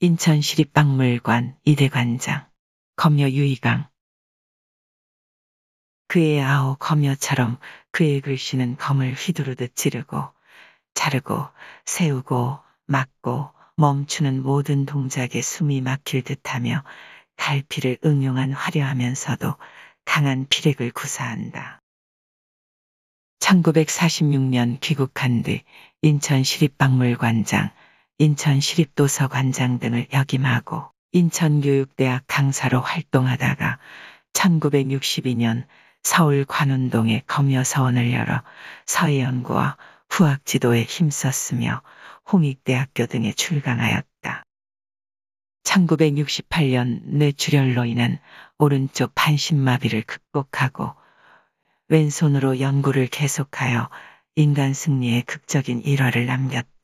인천시립박물관 이대관장, 검여 유이강. 그의 아오 검여처럼 그의 글씨는 검을 휘두르듯 찌르고 자르고 세우고 막고 멈추는 모든 동작에 숨이 막힐 듯하며 갈피를 응용한 화려하면서도 강한 피력을 구사한다. 1946년 귀국한 뒤 인천시립박물관장, 인천시립도서관장 등을 역임하고 인천교육대학 강사로 활동하다가 1962년 서울 관운동에 검여서원을 열어 서예연구와 후학지도에 힘썼으며 홍익대학교 등에 출강하였다. 1968년 뇌출혈로 인한 오른쪽 반신마비를 극복하고 왼손으로 연구를 계속하여 인간 승리의 극적인 일화를 남겼다.